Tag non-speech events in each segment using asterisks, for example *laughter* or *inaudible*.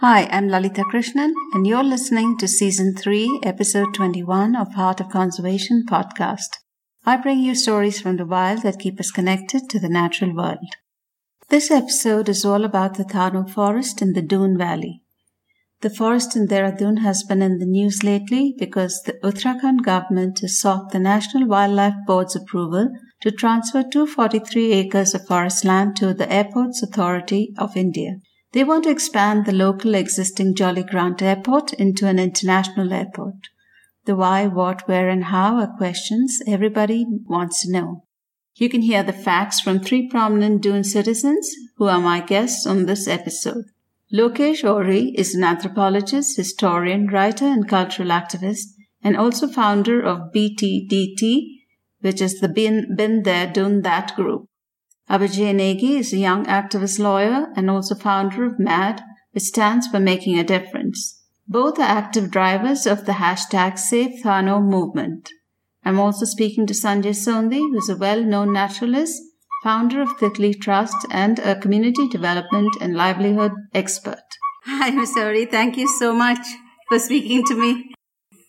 Hi, I'm Lalita Krishnan, and you're listening to Season 3, Episode 21 of Heart of Conservation podcast. I bring you stories from the wild that keep us connected to the natural world. This episode is all about the Thano forest in the Doon Valley. The forest in Dehradun has been in the news lately because the Uttarakhand government has sought the National Wildlife Board's approval to transfer 243 acres of forest land to the Airports Authority of India. They want to expand the local existing Jolly Grant Airport into an international airport. The why, what, where, and how are questions everybody wants to know. You can hear the facts from three prominent Doon citizens who are my guests on this episode. Lokesh Ohri is an anthropologist, historian, writer, and cultural activist, and also founder of BTDT, which is the Bin, Been There, Doon That group. Abhijay Negi is a young activist lawyer and also founder of MAD, which stands for Making a Difference. Both are active drivers of the hashtag Save Thano movement. I'm also speaking to Sanjay Sondhi, who is a well-known naturalist, founder of Titli Trust, and a community development and livelihood expert. Hi, Ms. Ohri. Thank you so much for speaking to me.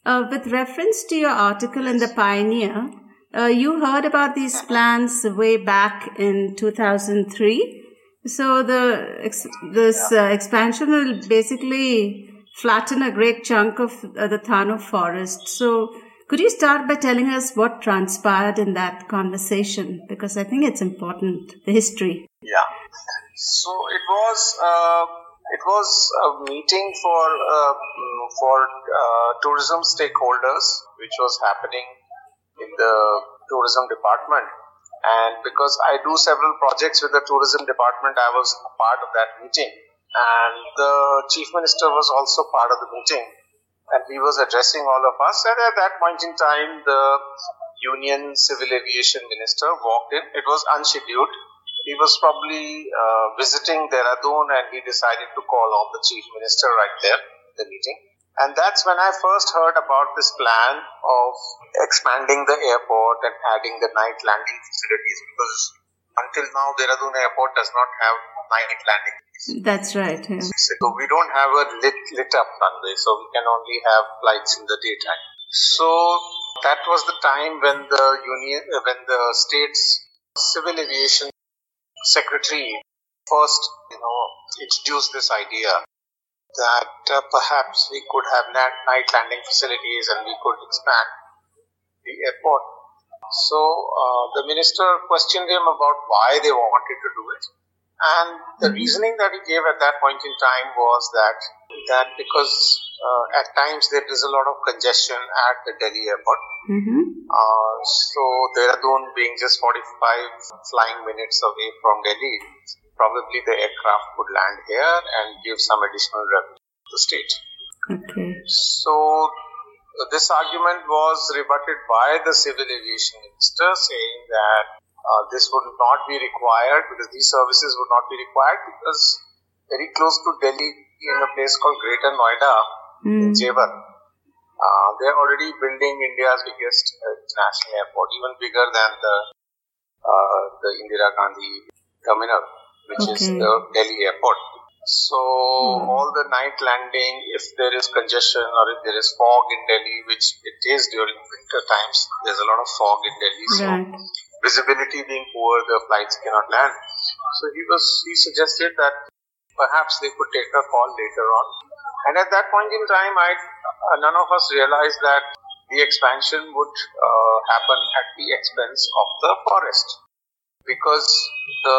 Uh, with reference to your article in The Pioneer, uh, you heard about these plans way back in 2003. So the ex- this uh, expansion will basically flatten a great chunk of uh, the Thano forest. So could you start by telling us what transpired in that conversation? Because I think it's important, the history. Yeah. So it was uh, it was a meeting for uh, for uh, tourism stakeholders, which was happening in the tourism department. And because I do several projects with the tourism department, I was part of that meeting. And the chief minister was also part of the meeting. And he was addressing all of us. And at that point in time, the Union Civil Aviation Minister walked in. It was unscheduled. He was probably uh, visiting Dehradun and he decided to call on the chief minister right there the meeting. And that's when I first heard about this plan of expanding the airport and adding the night landing facilities because until now Dehradun airport does not have night landing. That's right. Yeah. So we don't have a lit, lit up runway, so we can only have flights in the daytime. So that was the time when the union, uh, when the state's civil aviation secretary first, you know, introduced this idea that uh, perhaps we could have night landing facilities and we could expand the airport. So uh, the minister questioned him about why they wanted to do it. And the reasoning that he gave at that point in time was that that because uh, at times there is a lot of congestion at the Delhi airport. Mm-hmm. Uh, so Dehradun being just 45 flying minutes away from Delhi, probably the aircraft would land here and give some additional revenue to the state. Okay. So this argument was rebutted by the civil aviation minister saying that uh, this would not be required because these services would not be required because very close to Delhi in a place called Greater Noida, Mm. Jewar, uh, they're already building India's biggest international airport, even bigger than the uh, the Indira Gandhi terminal, which is the Delhi airport. So all the night landing, if there is congestion or if there is fog in Delhi, which it is during winter times, there's a lot of fog in Delhi. So Right. visibility being poor, the flights cannot land. So he was he suggested that perhaps they could take a call later on. And at that point in time, I uh, none of us realized that the expansion would uh, happen at the expense of the forest because the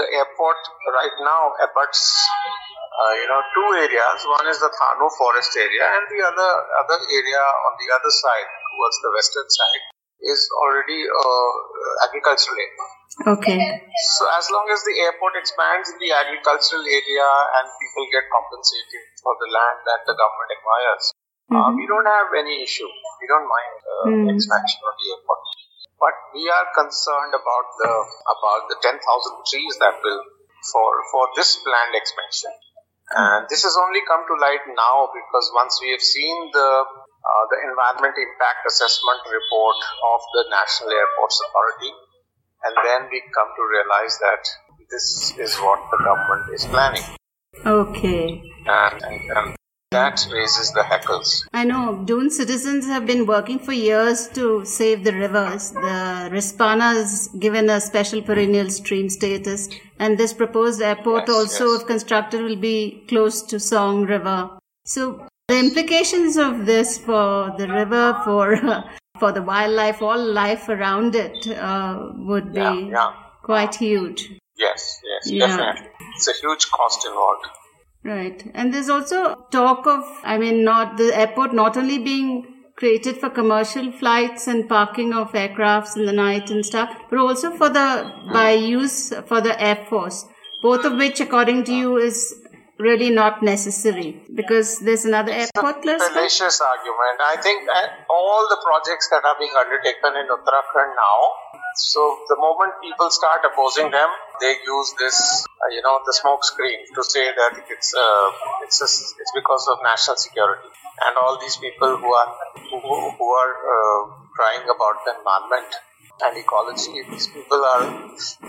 the airport right now abuts uh, you know two areas. One is the Thano forest area, and the other other area on the other side towards the western side is already uh, agricultural area. Okay. So as long as the airport expands in the agricultural area and people get compensated for the land that the government acquires, uh, we don't have any issue. We don't mind uh, Mm. expansion of the airport. But we are concerned about the about the 10,000 trees that will for for this planned expansion. And this has only come to light now because once we have seen the uh, the environment impact assessment report of the National Airports Authority, and then we come to realize that this is what the government is planning. Okay. and, and, and that raises the heckles. I know. Doon citizens have been working for years to save the rivers. The Rispana is given a special perennial stream status, and this proposed airport, Yes, also yes. if constructed, will be close to Song River. So the implications of this for the river, for *laughs* for the wildlife, all life around it, uh, would be Yeah, yeah. quite huge. Yes, yes, Yeah. definitely. It's a huge cost involved. Right. And there's also talk of, I mean, not the airport not only being created for commercial flights and parking of aircrafts in the night and stuff, but also for the, by use for the Air Force. Both of which, according to you, is really not necessary because there's another airport close by. fallacious argument. I think that all the projects that are being undertaken in Uttarakhand now, so the moment people start opposing them, they use this, uh, you know, the smoke screen to say that it's uh, it's a, it's because of national security. And all these people who are who, who are uh, crying about the environment and ecology, these people are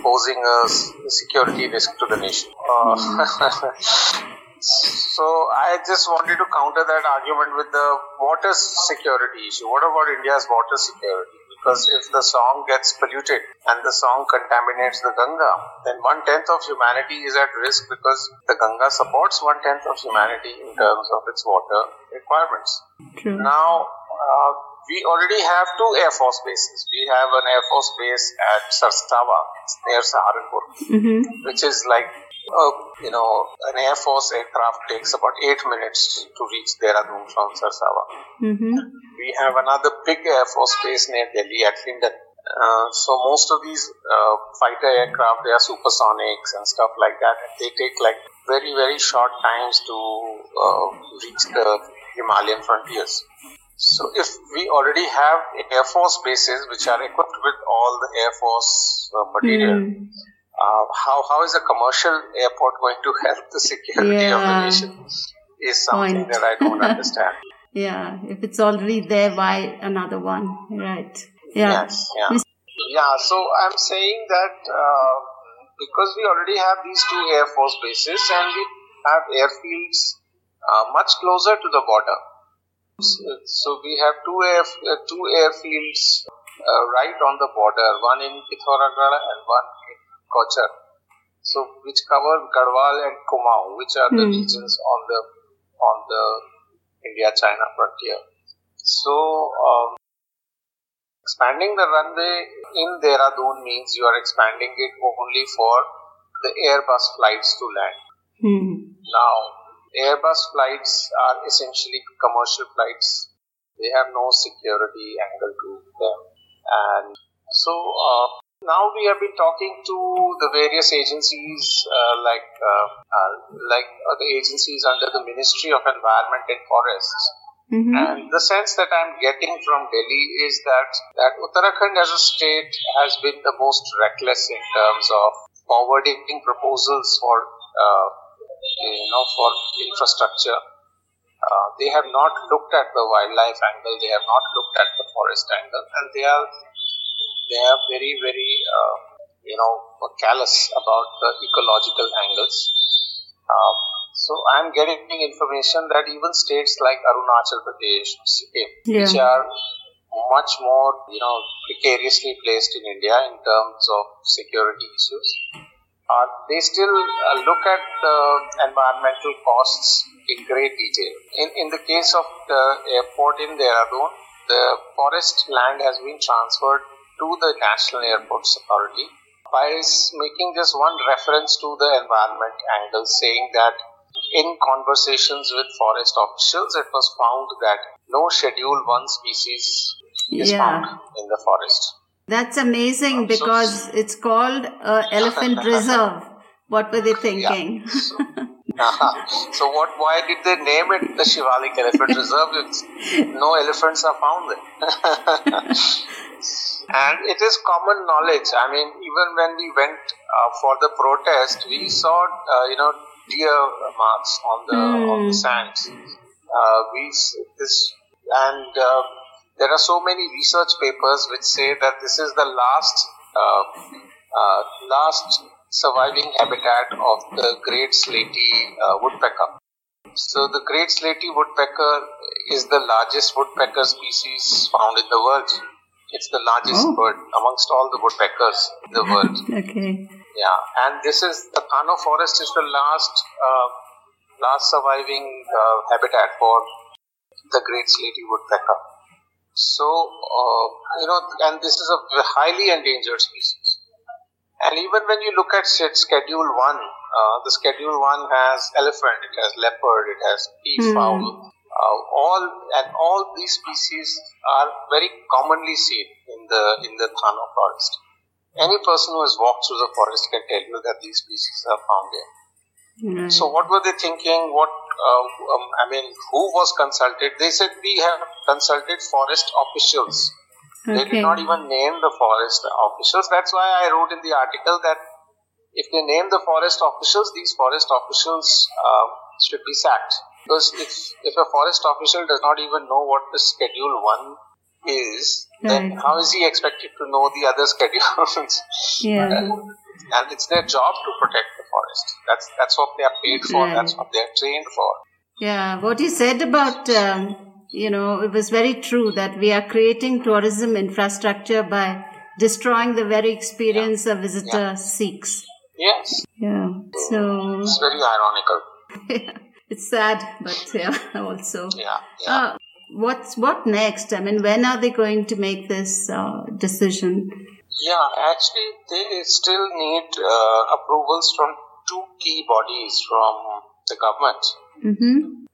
posing a security risk to the nation. Uh, *laughs* So I just wanted to counter that argument with the water security issue. What about India's water security? Because if the song gets polluted and the song contaminates the Ganga, then one tenth of humanity is at risk because the Ganga supports one tenth of humanity in terms of its water requirements. True. Now, uh, we already have two Air Force bases. We have an Air Force base at Sarsawa, near Saharanpur, Mm-hmm. which is like, uh, you know, an Air Force aircraft takes about eight minutes to reach Dehradun from Sarsawa. Mm-hmm. We have another big Air Force base near Delhi at Hindon. Uh, so most of these uh, fighter aircraft, they are supersonics and stuff like that. They take like very, very short times to uh, reach the Himalayan frontiers. So if we already have Air Force bases which are equipped with all the Air Force uh, material, Mm. Uh, how, how is a commercial airport going to *laughs* help the security of the nation is something Point. that I don't *laughs* understand. Yeah. If it's already there, why another one? Right. Yeah. Yes, yeah. Yeah, so I'm saying that uh, because we already have these two Air Force bases and we have airfields uh, much closer to the border. So, so we have two air uh, two airfields uh, right on the border, one in Pithoragarh and one Gauchar. So which cover Garhwal and Kumaon, which are the Hmm. regions on the on the India-China frontier. So um, expanding the runway in Dehradun means you are expanding it only for the Airbus flights to land. Hmm. Now, Airbus flights are essentially commercial flights. They have no security angle to them. And so uh, now we have been talking to the various agencies uh, like uh, uh, like uh, the agencies under the Ministry of Environment and Forests. Mm-hmm. And the sense that I'm getting from Delhi is that, that Uttarakhand as a state has been the most reckless in terms of forwarding proposals for, uh, you know, for infrastructure. Uh, they have not looked at the wildlife angle. They have not looked at the forest angle, and they are they are very very uh, you know callous about the ecological angles. Uh, so I'm getting information that even states like Arunachal Pradesh, Sikkim, which are much more, you know, precariously placed in India in terms of security issues, uh, they still uh, look at the environmental costs in great detail. In, in the case of the airport in Dehradun, the forest land has been transferred to the National Airports Authority by making just one reference to the environment angle, saying that in conversations with forest officials, it was found that no Schedule 1 species is Yeah. found in the forest. That's amazing So- because it's called uh, Elephant *laughs* Reserve. What were they thinking? *laughs* So, so what? Why did they name it the Shivalik Elephant Reserve? It's, no elephants are found there. *laughs* and it is common knowledge. I mean, even when we went uh, for the protest, we saw, uh, you know, deer marks on the on the Hmm. sands. Uh, we this and uh, there are so many research papers which say that this is the last uh, uh, last surviving habitat of the great slaty uh, woodpecker. So the great slaty woodpecker is the largest woodpecker species found in the world. It's the largest Oh. bird amongst all the woodpeckers in the world. *laughs* Okay. Yeah, and this is the Thano forest is the last uh, last surviving uh, habitat for the great slaty woodpecker. So uh, you know, and this is a highly endangered species. And even when you look at Schedule One, uh, the Schedule One has elephant, it has leopard, it has peafowl. Uh, all and all these species are very commonly seen in the in the Thano forest. Any person who has walked through the forest can tell you that these species are found there. Right. So, what were they thinking? What uh, um, I mean, who was consulted? They said we have consulted forest officials. They did not even name the forest officials. That's why I wrote in the article that if they name the forest officials, these forest officials uh, should be sacked. Because if, if a forest official does not even know what the Schedule 1 is, then Right. how is he expected to know the other *laughs* schedules? Yeah. and it's their job to protect the forest. That's that's what they are paid for. Right. That's what they are trained for. Yeah, what you said about, um, you know, it was very true that we are creating tourism infrastructure by destroying the very experience a visitor seeks. Yes, Yeah. So it's very ironical. *laughs* it's sad, but *laughs* yeah, also. Yeah, yeah. Uh, what's what next? I mean, when are they going to make this uh, decision? Yeah, actually, they still need uh, approvals from two key bodies from the government. Mm-hmm.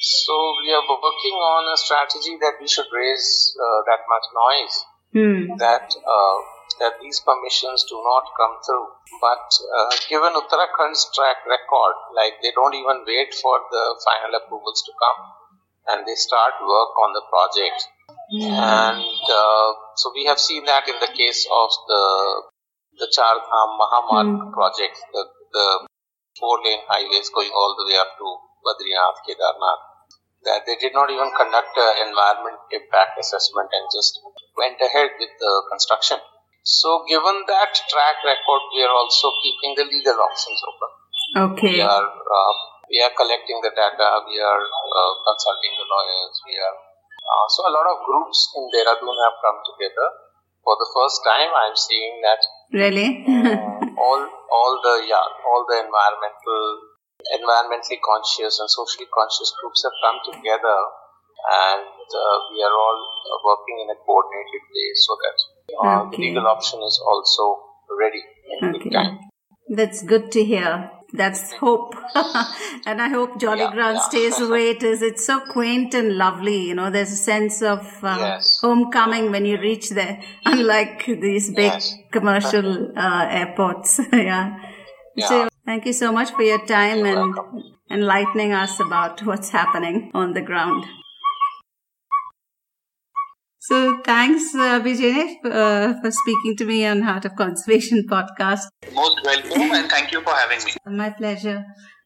So we are working on a strategy that we should raise uh, that much noise Hmm. that uh, that these permissions do not come through. But uh, given Uttarakhand's track record, like they don't even wait for the final approvals to come, and they start work on the project. And uh, so we have seen that in the case of the the Char Dham Mahamarg project, the, the four lane highways going all the way up to Badrinath, Kedarnath. That they did not even conduct an environment impact assessment and just went ahead with the construction. So, given that track record, we are also keeping the legal options open. Okay. We are uh, we are collecting the data. We are uh, consulting the lawyers. We are uh, so a lot of groups in Dehradun have come together for the first time. I'm seeing that Really? uh, all all the yeah all the environmental environmentally conscious and socially conscious groups have come together and uh, we are all uh, working in a coordinated way so that uh, the Okay. legal option is also ready in good Okay. time. That's good to hear. That's hope. *laughs* and I hope Jolly Yeah, Grant yeah. stays the way it is. It's so quaint and lovely. You know, there's a sense of uh, Yes. homecoming when you reach there, *laughs* unlike these big Yes. commercial uh, airports. yeah. *laughs* Yeah. So thank you so much for your time You're and welcome. enlightening us about what's happening on the ground. So thanks, uh, uh, for speaking to me on Heart of Conservation *laughs* podcast. Most welcome and thank you for having me. My pleasure.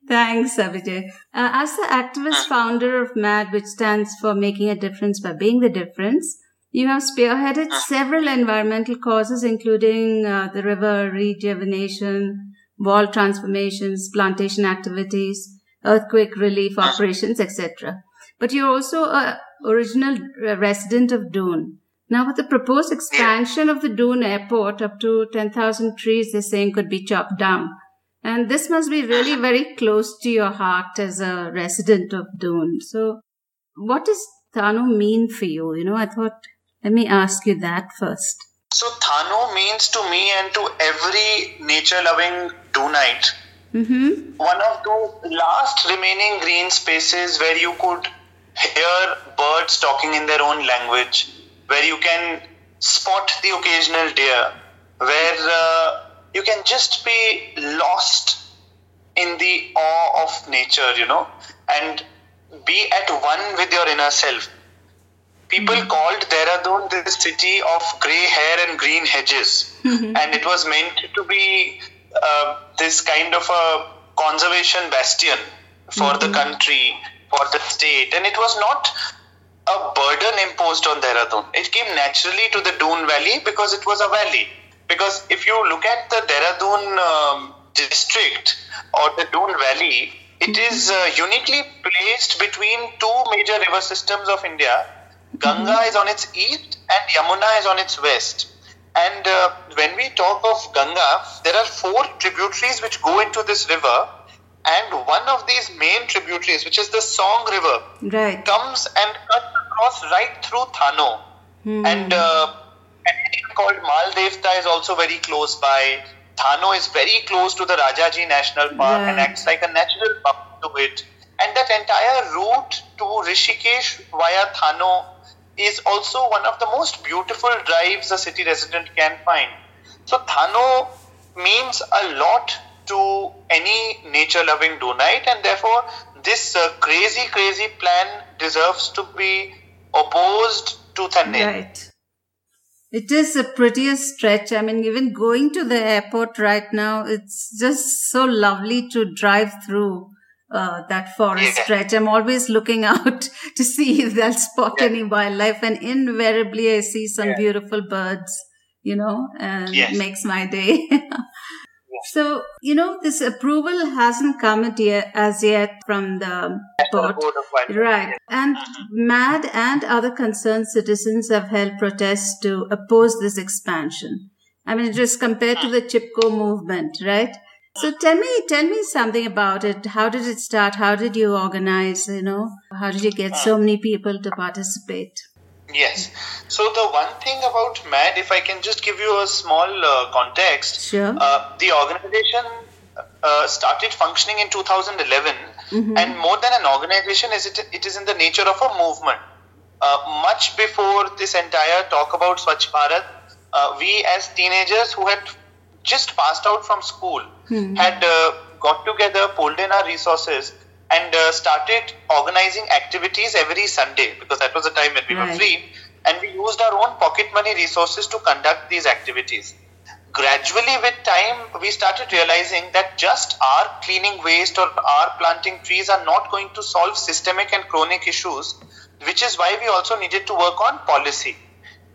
Thanks, Vijay. Uh, as the activist founder of MAD, which stands for Making a Difference by Being the Difference, you have spearheaded several environmental causes, including uh, the river rejuvenation, wall transformations, plantation activities, earthquake relief operations, etc. But you're also a original resident of Doon. Now, with the proposed expansion of the Doon airport up to 10,000 trees, they're saying could be chopped down. And this must be really very close to your heart as a resident of Doon. So, what does Thano mean for you? You know, I thought, let me ask you that first. So Thano means to me and to every nature loving Doonite Mm-hmm. one of those last remaining green spaces where you could hear birds talking in their own language, where you can spot the occasional deer, where uh, you can just be lost in the awe of nature, you know, and be at one with your inner self. People called Dehradun the city of grey hair and green hedges, and it was meant to be uh, this kind of a conservation bastion for the country, for the state, and it was not a burden imposed on Dehradun. It came naturally to the Doon Valley because it was a valley. Because if you look at the Dehradun um, district or the Doon Valley, It is uh, uniquely placed between two major river systems of India. Ganga is on its east and Yamuna is on its west. And uh, when we talk of Ganga, there are four tributaries which go into this river. And one of these main tributaries, which is the Song River, Right. comes and cuts across right through Thano. And uh, an area called Maldevta is also very close by. Thano is very close to the Rajaji National Park and acts like a natural buffer to it. And that entire route to Rishikesh via Thano is also one of the most beautiful drives a city resident can find. So Thano means a lot to any nature loving Doonite and therefore this uh, crazy crazy plan deserves to be opposed tooth and nail. Right. It is the prettiest stretch. I mean, even going to the airport right now, it's just so lovely to drive through uh, that forest Yeah. stretch. I'm always looking *laughs* out to see if they'll spot Yeah. any wildlife, and invariably I see some Yeah. beautiful birds, you know, and Yes. it makes my day. *laughs* So, you know, this approval hasn't come as yet from the. Board. Right. And MAD and other concerned citizens have held protests to oppose this expansion. I mean, just compared to the Chipko movement, right? So tell me, tell me something about it. How did it start? How did you organize? You know, how did you get so many people to participate? Yes. So the one thing about MAD, if I can just give you a small uh, context, Sure. uh, the organization uh, started functioning in 2011, and more than an organization, is it, it is in the nature of a movement. Uh, much before this entire talk about Swachh Bharat, uh, we as teenagers who had just passed out from school had uh, got together, pulled in our resources, and uh, started organizing activities every Sunday because that was the time when we were free. And we used our own pocket money resources to conduct these activities. Gradually, with time, we started realizing that just our cleaning waste or our planting trees are not going to solve systemic and chronic issues, which is why we also needed to work on policy.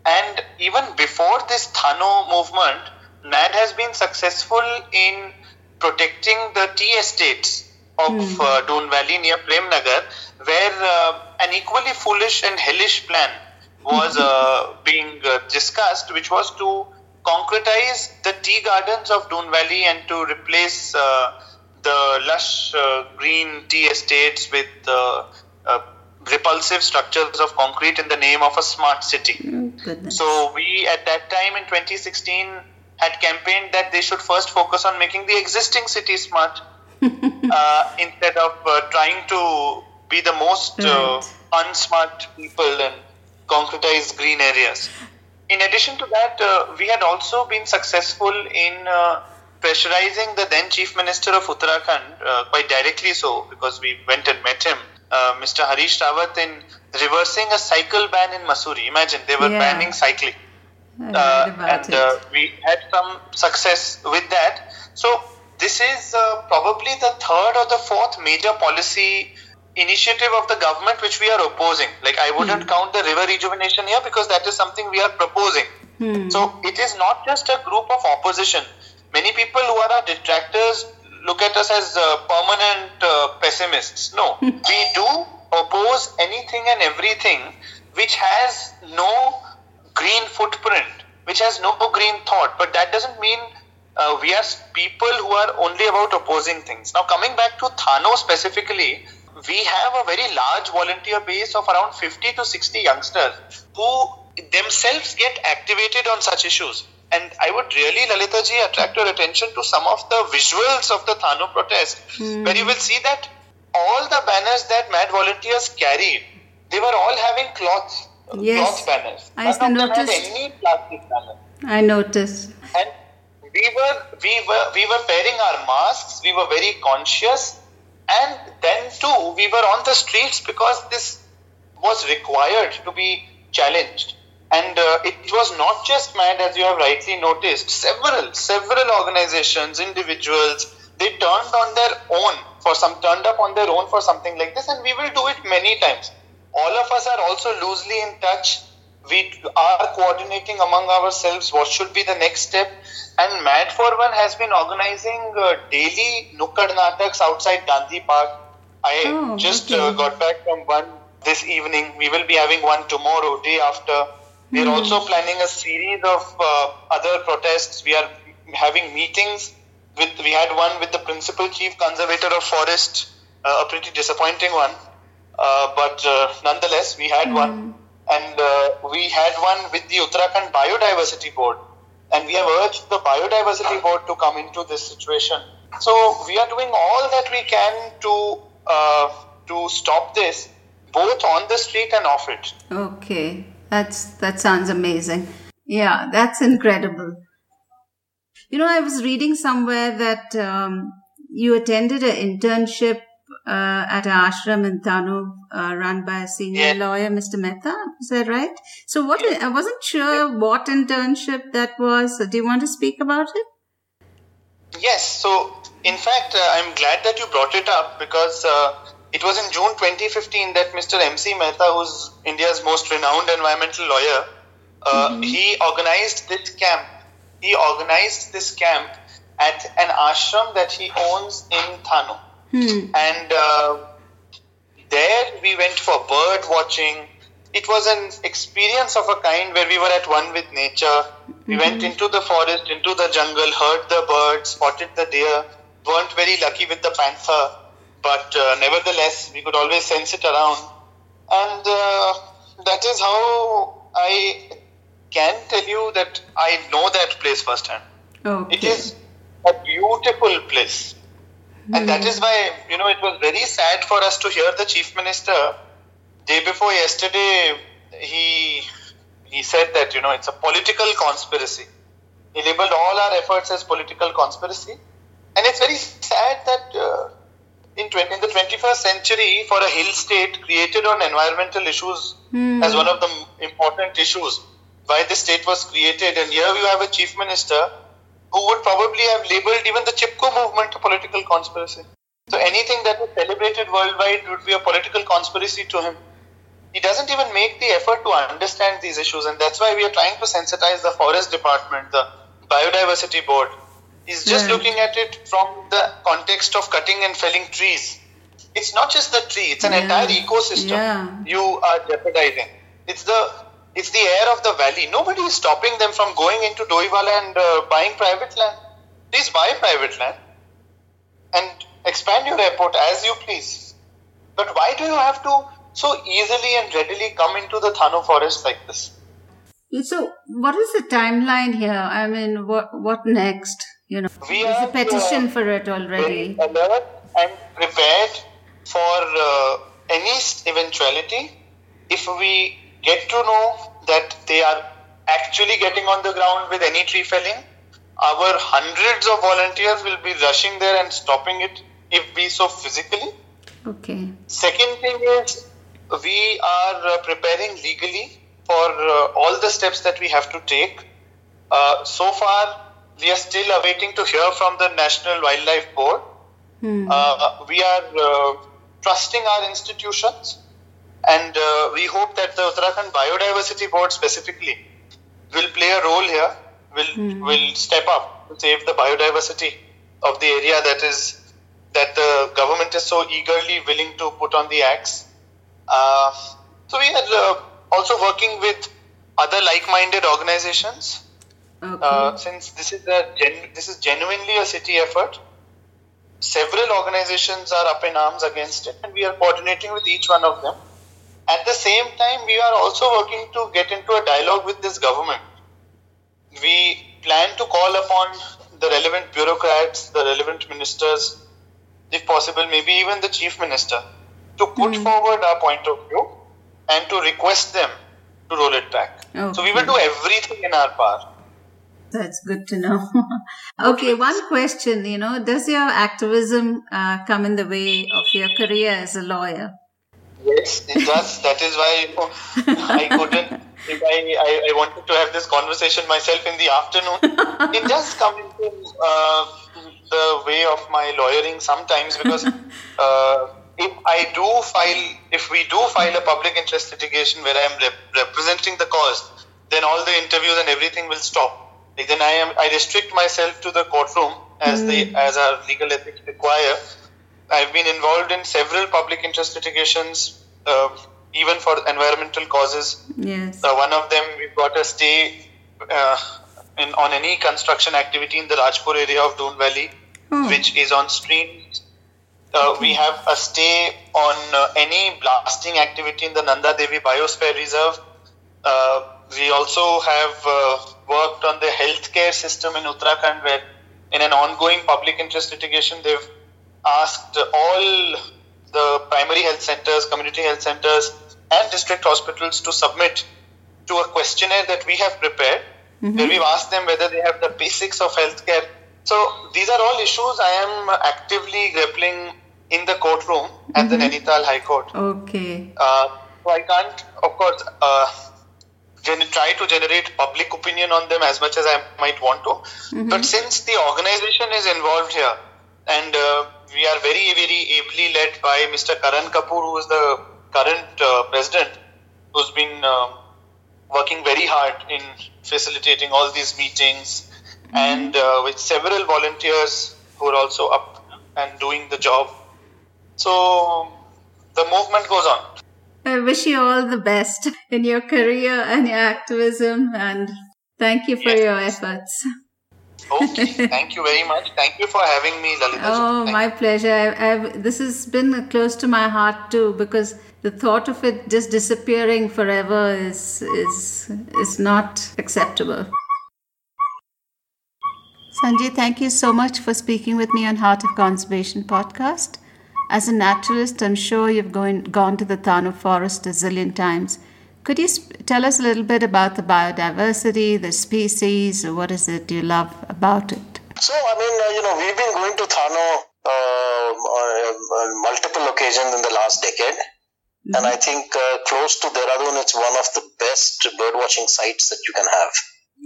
And even before this Thano movement, MAD has been successful in protecting the tea estates of uh, Doon Valley near Premnagar, where uh, an equally foolish and hellish plan was *laughs* uh, being uh, discussed, which was to concretize the tea gardens of Doon Valley and to replace uh, the lush uh, green tea estates with uh, uh, repulsive structures of concrete in the name of a smart city. Oh. So we at that time in 2016 had campaigned that they should first focus on making the existing city smart *laughs* uh, instead of uh, trying to be the most uh, unsmart people and concretize green areas. In addition to that, uh, we had also been successful in uh, pressurizing the then Chief Minister of Uttarakhand, uh, quite directly so, because we went and met him, uh, Mr. Harish Rawat, in reversing a cycle ban in Mussoorie. Imagine they were Yeah. banning cycling uh, and uh, we had some success with that. So this is uh, probably the third or the fourth major policy initiative of the government which we are opposing. Like I wouldn't count the river rejuvenation here because that is something we are proposing. So it is not just a group of opposition. Many people who are our detractors look at us as uh, permanent uh, pessimists. No, *laughs* we do oppose anything and everything which has no green footprint, which has no green thought. But that doesn't mean uh, we are people who are only about opposing things. Now, coming back to Thano specifically, we have a very large volunteer base of around 50 to 60 youngsters who themselves get activated on such issues. And I would really, Lalita ji, attract your attention to some of the visuals of the Thano protest, where you will see that all the banners that Mad volunteers carried, they were all having cloth, Yes. cloth banners. I None of them had noticed. any plastic banner. I noticed. And we were we were we were wearing our masks. We were very conscious, and then too we were on the streets because this was required to be challenged. And uh, it was not just MAD, as you have rightly noticed. Several, several organizations, individuals, they turned on their own for some, turned up on their own for something like this, and we will do it many times. All of us are also loosely in touch we are coordinating among ourselves what should be the next step. And Mad for One has been organizing uh, daily Nukkad Nataks outside Gandhi Park. I Oh, just okay. uh, got back from one this evening. We will be having one tomorrow, day after. We Hmm. are also planning a series of uh, other protests. We are having meetings with. We had one with the principal chief conservator of forest, uh, a pretty disappointing one, uh, but uh, nonetheless we had one, and uh, we had one with the Uttarakhand Biodiversity Board, and we have urged the Biodiversity Board to come into this situation. So we are doing all that we can to uh, to stop this, both on the street and off it. Okay, that's that sounds amazing. Yeah, that's incredible. You know, I was reading somewhere that um, you attended an internship uh, at an ashram in Thano, uh, run by a senior Yeah. lawyer, Mr. Mehta. Is that right? So, what I wasn't sure what internship that was. Do you want to speak about it? Yes, so in fact, uh, I'm glad that you brought it up because uh, it was in June 2015 that Mr. MC Mehta, who's India's most renowned environmental lawyer, uh, he organized this camp. He organized this camp at an ashram that he owns in Thano. Hmm. And uh, there we went for bird watching. It was an experience of a kind where we were at one with nature. We went into the forest, into the jungle, heard the birds, spotted the deer. weren't very lucky with the panther, but uh, nevertheless, we could always sense it around. And uh, that is how I can tell you that I know that place firsthand. Okay. It is a beautiful place. And that is why, you know, it was very sad for us to hear the chief minister day before yesterday. He he said that you know it's a political conspiracy. He labeled all our efforts as political conspiracy, and it's very sad that uh, in, 20, in the 21st century, for a hill state created on environmental issues as one of the important issues, why the state was created, and here you have a chief minister who would probably have labeled even the Chipko movement a political conspiracy. So anything that was celebrated worldwide would be a political conspiracy to him. He doesn't even make the effort to understand these issues, and that's why we are trying to sensitize the forest department, the biodiversity board. He's just Right. looking at it from the context of cutting and felling trees. It's not just the tree; it's an Yeah. entire ecosystem Yeah. you are jeopardizing. It's the it's the air of the valley. Nobody is stopping them from going into Doiwala and uh, buying private land. Please buy private land and expand your airport as you please. But why do you have to so easily and readily come into the Thano forest like this? So, what is the timeline here? I mean, what what next? You know, We there's a petition uh, for it already. alert and prepared for uh, any eventuality. If we get to know that they are actually getting on the ground with any tree felling, our hundreds of volunteers will be rushing there and stopping it if we so physically. Okay. Second thing is we are uh, preparing legally for uh, all the steps that we have to take. Uh, so far, we are still awaiting to hear from the National Wildlife Board. Hmm. Uh, we are uh, trusting our institutions, and uh, we hope that the Uttarakhand Biodiversity Board specifically will play a role here. Will will step up to save the biodiversity of the area that is that the government is so eagerly willing to put on the axe. Uh, so we are uh, also working with other like-minded organizations. Okay. Uh, since this is a gen- this is genuinely a city effort, several organizations are up in arms against it, and we are coordinating with each one of them. At the same time, we are also working to get into a dialogue with this government. We plan to call upon the relevant bureaucrats, the relevant ministers, if possible, maybe even the chief minister, to put forward our point of view and to request them to roll it back. So we will do everything in our power. That's good to know. *laughs* okay, one question. You know, does your activism uh, come in the way of your career as a lawyer? Yes, it does. that is why I couldn't. If I, I, I wanted to have this conversation myself in the afternoon, it does come into uh, the way of my lawyering sometimes because uh, if I do file, if we do file a public interest litigation where I am rep- representing the cause, then all the interviews and everything will stop. Like then I am, I restrict myself to the courtroom as the as our legal ethics require. I've been involved in several public interest litigations, uh, even for environmental causes. Yes. Uh, one of them, we've got a stay uh, in, on any construction activity in the Rajpur area of Doon Valley, Oh. which is on streams. Uh, we have a stay on uh, any blasting activity in the Nanda Devi Biosphere Reserve. Uh, we also have uh, worked on the healthcare system in Uttarakhand, where in an ongoing public interest litigation, they've asked all the primary health centers, community health centers, and district hospitals to submit to a questionnaire that we have prepared, where we've asked them whether they have the basics of healthcare. So these are all issues I am actively grappling in the courtroom at the Nainital High Court. Okay. Uh, so I can't, of course, uh, gen- try to generate public opinion on them as much as I might want to. But since the organization is involved here, and uh, we are very, very ably led by Mr. Karan Kapoor, who is the current uh, president, who's been uh, working very hard in facilitating all these meetings, and uh, with several volunteers who are also up and doing the job. So the movement goes on. I wish you all the best in your career and your activism, and thank you for Yes. your efforts. Okay, thank you very much. Thank you for having me, Lalita. Oh, Thank my pleasure. I, I've, this has been close to my heart too because the thought of it just disappearing forever is is is not acceptable. Sanjay, thank you so much for speaking with me on Heart of Conservation podcast. As a naturalist, I'm sure you've going, gone to the Thano forest a zillion times. Could you tell us a little bit about the biodiversity, the species, or what is it you love about it? So, I mean, uh, you know, we've been going to Thano uh, on, multiple occasions in the last decade. And I think uh, close to Dehradun, it's one of the best birdwatching sites that you can have.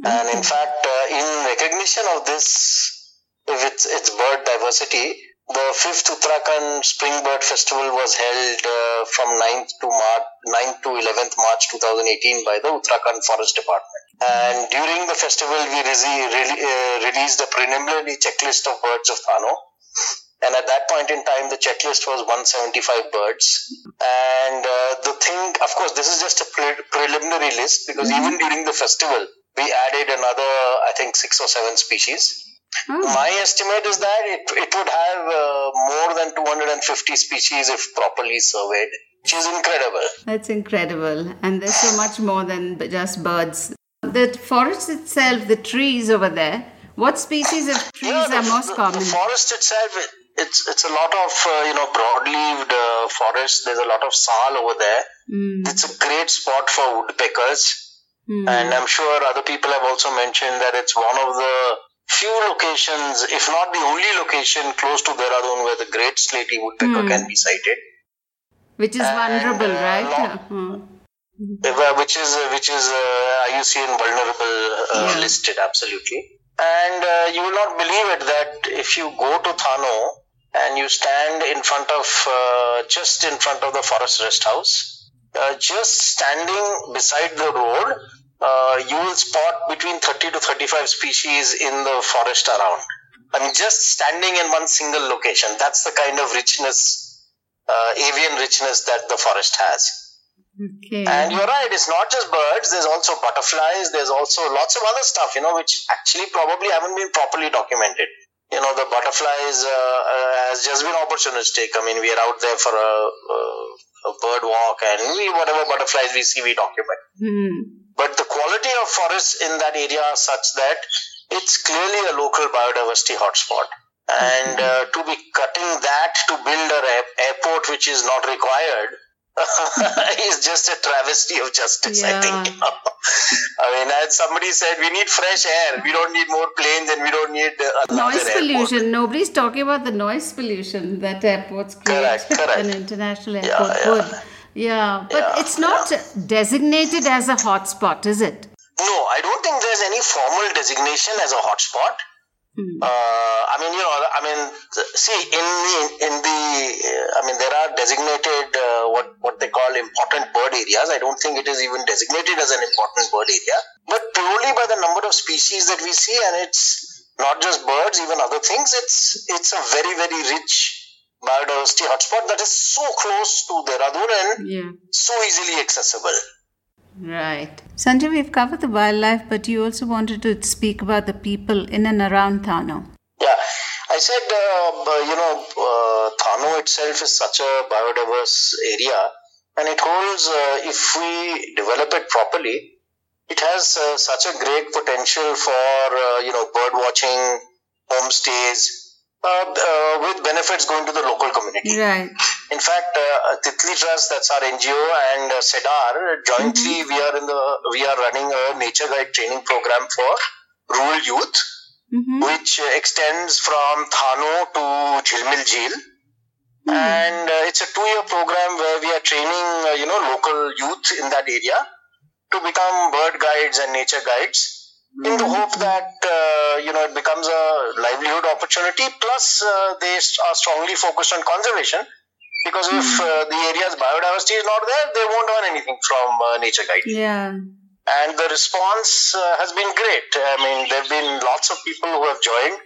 And in fact, uh, in recognition of this, its, its bird diversity, the fifth Uttarakhand Spring Bird Festival was held uh, from 9th to March, 9th to 11th March 2018 by the Uttarakhand Forest Department. And during the festival, we rese- re- uh, released a preliminary checklist of birds of Thano. And at that point in time, the checklist was 175 birds. And uh, the thing, of course, this is just a pre- preliminary list because even during the festival, we added another, I think, six or seven species. Oh. My estimate is that it, it would have uh, more than 250 species if properly surveyed, which is incredible. That's incredible. And there's so much more than just birds. The forest itself, the trees over there, what species of trees Yeah, the, are most the- common? The forest itself, it's it's a lot of uh, you know broad-leaved uh, forest. There's a lot of sal over there. Mm, It's a great spot for woodpeckers, mm. and I'm sure other people have also mentioned that it's one of the few locations, if not the only location, close to Dehradun where the great slaty woodpecker Hmm. can be sighted. Which is and, vulnerable, uh, right? Uh, Uh, which is uh, which is uh, IUCN vulnerable uh, Yeah. listed absolutely. And uh, you will not believe it that if you go to Thano and you stand in front of uh, just in front of the forest rest house, uh, just standing beside the road, uh, you will spot between 30 to 35 species in the forest around. I mean, just standing in one single location. That's the kind of richness, uh, avian richness that the forest has. okay. And you're right, it's not just birds, there's also butterflies, there's also lots of other stuff, you know, which actually probably haven't been properly documented. You know, the butterflies uh, uh, has just been opportunistic. I mean, we are out there for a, uh, a bird walk and we, whatever butterflies we see, we document. Hmm. But the quality of forests in that area are such that it's clearly a local biodiversity hotspot. And uh, to be cutting that to build an air- airport which is not required *laughs* is just a travesty of justice, I think. Yeah. you know. I mean, as somebody said, we need fresh air. We don't need more planes and we don't need uh, Noise airport. pollution. Nobody's talking about the noise pollution that airports create. Correct, correct. An international Yeah, airport yeah. would. Yeah, but Yeah, it's not designated as a hotspot, is it? No, I don't think there's any formal designation as a hotspot. Hmm. Uh, I mean, you know, I mean, see, in the in the, uh, I mean, there are designated uh, what what they call important bird areas. I don't think it is even designated as an important bird area, but purely by the number of species that we see, and it's not just birds, even other things. It's it's a very very rich biodiversity hotspot that is so close to Dehradun and yeah. so easily accessible. Right. Sanjay, we've covered the wildlife, but you also wanted to speak about the people in and around Thano. Yeah. I said, uh, you know, uh, Thano itself is such a biodiverse area, and it holds, uh, if we develop it properly, it has uh, such a great potential for, uh, you know, bird watching, homestays, with benefits going to the local community. Right. In fact, uh, Titli Trust, that's our NGO, and uh, CEDAR jointly mm-hmm. we are in the we are running a nature guide training program for rural youth, mm-hmm. which extends from Thano to Jhilmil Jheel. Mm-hmm. And uh, it's a two-year program where we are training, uh, you know, local youth in that area to become bird guides and nature guides in the hope that uh, you know it becomes a livelihood opportunity. Plus, uh, they are strongly focused on conservation because if hmm. uh, the area's biodiversity is not there, they won't earn anything from uh, nature guide. Yeah. And the response uh, has been great. I mean, there have been lots of people who have joined,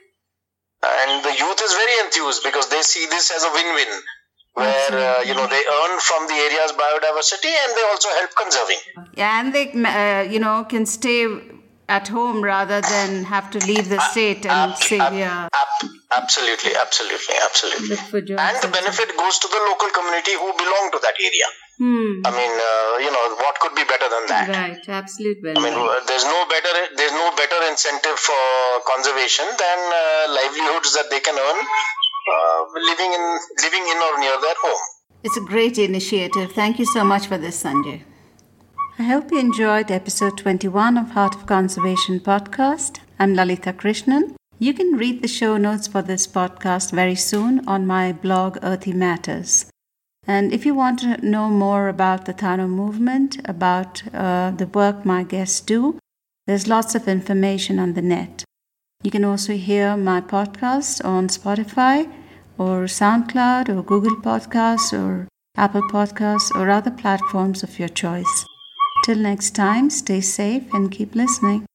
and the youth is very enthused because they see this as a win-win where uh, you know they earn from the area's biodiversity and they also help conserving. Yeah, and they uh, you know can stay at home rather than have to leave the state and ab- say, ab- yeah. Ab- absolutely, absolutely, absolutely. And the benefit goes to the local community who belong to that area. Hmm. I mean, uh, you know, what could be better than that? Right, absolute I mean, there's no better there's no better incentive for conservation than uh, livelihoods that they can earn uh, living in living in or near their home. It's a great initiative. Thank you so much for this, Sanjay. I hope you enjoyed episode 21 of Heart of Conservation podcast. I'm Lalita Krishnan. You can read the show notes for this podcast very soon on my blog Earthy Matters. And if you want to know more about the Thano movement, about uh, the work my guests do, there's lots of information on the net. You can also hear my podcast on Spotify or SoundCloud or Google Podcasts or Apple Podcasts or other platforms of your choice. Till next time, stay safe and keep listening.